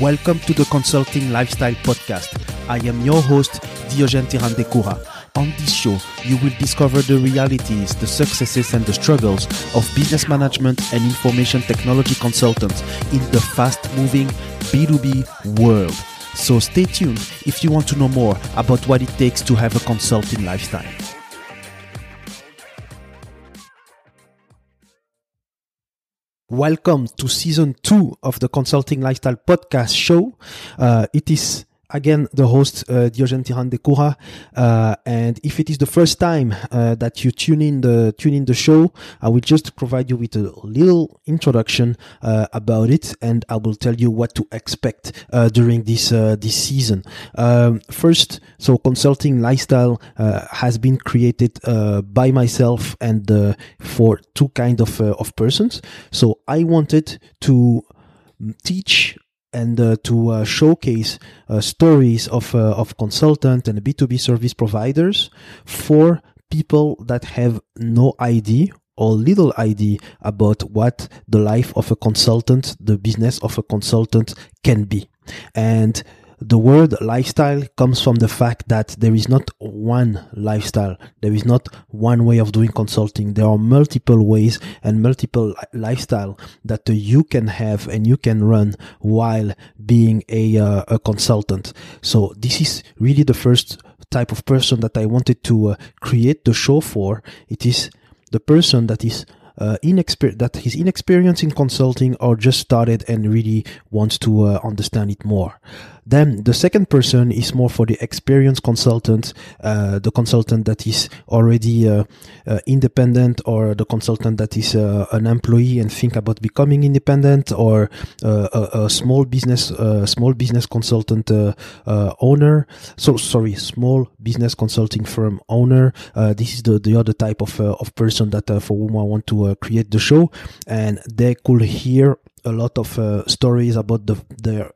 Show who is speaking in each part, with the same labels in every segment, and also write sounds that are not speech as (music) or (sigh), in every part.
Speaker 1: Welcome to the Consulting Lifestyle Podcast. I am your host, Diogène Tirandekura. On this show, you will discover the realities, the successes, and the struggles of business management and information technology consultants in the fast moving B2B world. So stay tuned if you want to know more about what it takes to have a consulting lifestyle. Welcome to season two of the Consulting Lifestyle Podcast Show. Uh, it is again the host uh, Diogène Tirandekura uh, and if it is the first time uh, that you tune in the tune in the show I will just provide you with a little introduction uh, about it and I will tell you what to expect uh, during this uh, this season um, first so consulting lifestyle has been created by myself and for two kind of of persons so I wanted to teach and uh, to uh, showcase uh, stories of uh, of consultant and B2B service providers for people that have no idea or little idea about what the life of a consultant, the business of a consultant can be. And the word lifestyle comes from the fact that there is not one lifestyle. There is not one way of doing consulting. There are multiple ways and multiple lifestyle that you can have and you can run while being a, uh, a consultant. So this is really the first type of person that I wanted to uh, create the show for. It is the person that is uh, inexper- that he's inexperienced in consulting or just started and really wants to uh, understand it more. Then the second person is more for the experienced consultant, uh, the consultant that is already uh, uh, independent or the consultant that is uh, an employee and think about becoming independent or uh, a, a, small business, uh, small business consultant owner. So sorry, small business consulting firm owner. this is the, the other type of, of person that for whom I want to create the show and they could hear a lot of stories about the, their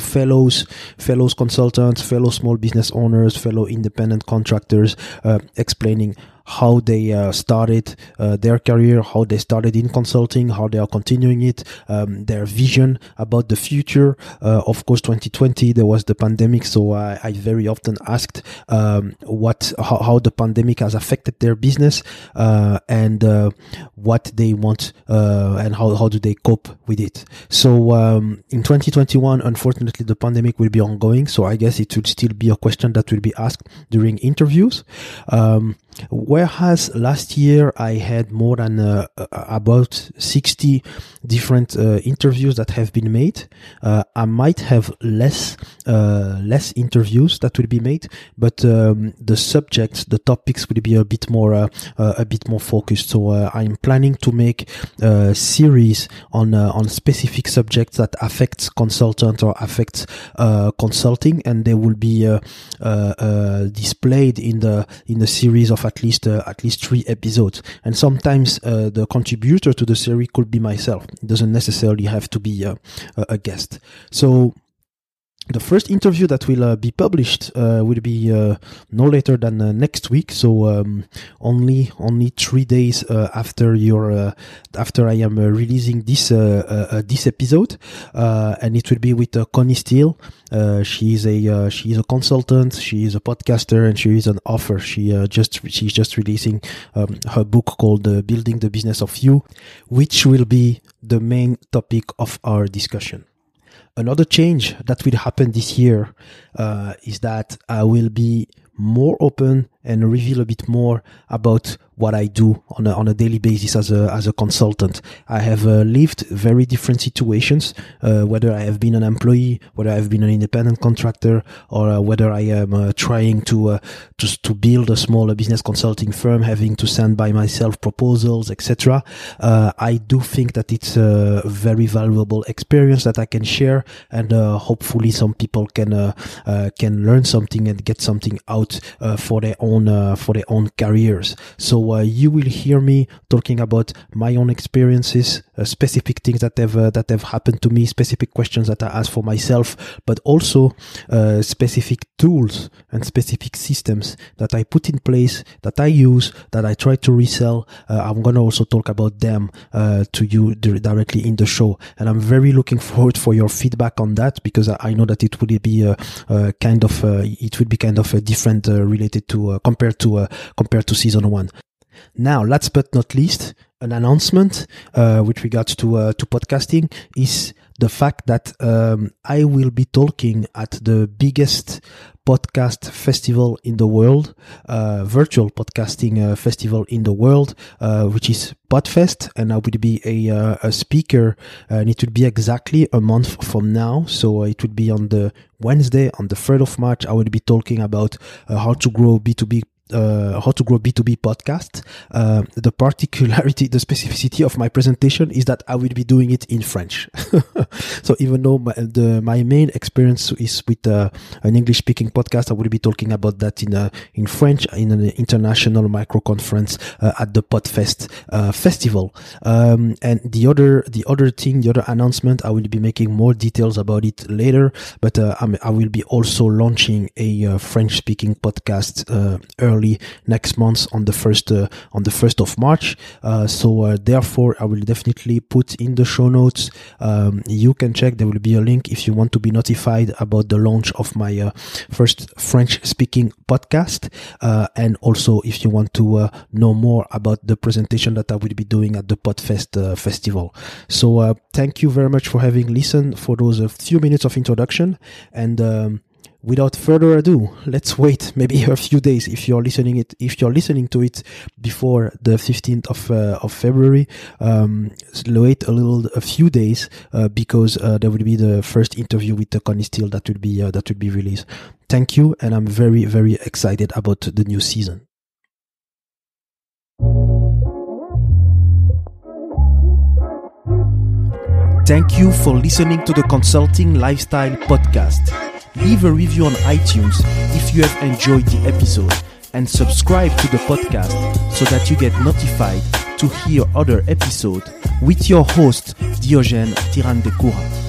Speaker 1: fellows, fellows consultants, fellow small business owners, fellow independent contractors, uh, explaining how they uh, started uh, their career, how they started in consulting, how they are continuing it, um, their vision about the future. Uh, of course, 2020 there was the pandemic, so I, I very often asked um, what how, how, the pandemic has affected their business uh, and uh, what they want and how how do they cope with it. So um, in 2021, unfortunately, the pandemic will be ongoing, so I guess it will still be a question that will be asked during interviews. Um, Whereas last year I had more than uh, uh about 60 different uh, interviews that have been made, uh, I might have less uh, less interviews that will be made, but um, the subjects, the topics will be a bit more uh, a bit more focused. So I'm planning to make a series on on specific subjects that affects consultant or affects consulting, and they will be displayed in the in the series of at least uh, at least three episodes. And sometimes uh, the contributor to the series could be myself. It doesn't necessarily have to be uh, a guest. So the first interview that will uh, be published uh, will be uh, no later than uh, next week. So um, only only three days uh, after your uh, after I am releasing this this episode. And it will be with Connie Steele. She is a she is a consultant she is a podcaster and she is an author. She just she's just releasing um, her book called Building the Business of You which will be the main topic of our discussion Another change that will happen this year uh, is that I will be more open and reveal a bit more about what I do on a, on a daily basis as a, as a consultant. I have uh, lived very different situations, uh, whether I have been an employee, whether I've been an independent contractor, or uh, whether I am uh, trying to, uh, to, to build a smaller business consulting firm, having to send by myself proposals, etc. Uh, I do think that it's a very valuable experience that I can share and hopefully some people can, can learn something and get something out for their own, for their own careers. So Uh, you will hear me talking about my own experiences, uh, specific things that have uh, that have happened to me, specific questions that I ask for myself, but also uh, specific tools and specific systems that I put in place, that I use, that I try to resell. Uh, I'm gonna also talk about them uh, to you directly in the show, and I'm very looking (laughs) forward for your feedback on that because I know that it will be a, a kind of it will be kind of different related to compared to compared to season one. Now, last but not least, an announcement uh, with regards to uh, to podcasting is the fact that um, I will be talking at the biggest podcast festival in the world, uh, virtual podcasting uh, festival in the world, uh, which is Podfest, and I will be a, uh, a speaker, and it will be exactly a month from now. So it will be on the Wednesday, on the 3rd of March. I will be talking about how to grow B2B uh, how to grow B2B podcast. Uh, the particularity, the specificity of my presentation is that I will be doing it in French. (laughs) so even though my, the, my main experience is with uh, an English speaking podcast, I will be talking about that in, a, in French in an international micro conference uh, at the Podfest uh, festival. Um, and the other, the other thing, the other announcement, I will be making more details about it later, but uh, i will be also launching a French speaking podcast early next month on the first uh, on the first of March. Uh, so uh, therefore, I will definitely put in the show notes. Um, you can check. There will be a link if you want to be notified about the launch of my first French speaking podcast, and also if you want to know more about the presentation that I will be doing at the Podfest festival. So thank you very much for having listened for those few minutes of introduction and. Um, without further ado, let's wait maybe a few days if you're listening it if you're listening to it before the 15th of uh, of February. Um, wait a little a few days uh, because uh, there will be the first interview with the Connie Steele that will be uh, that will be released. Thank you, and I'm very very excited about the new season. Thank you for listening to the Consulting Lifestyle Podcast leave a review on iTunes if you have enjoyed the episode, and subscribe to the podcast so that you get notified to hear other episodes with your host Diogène Tirandekura.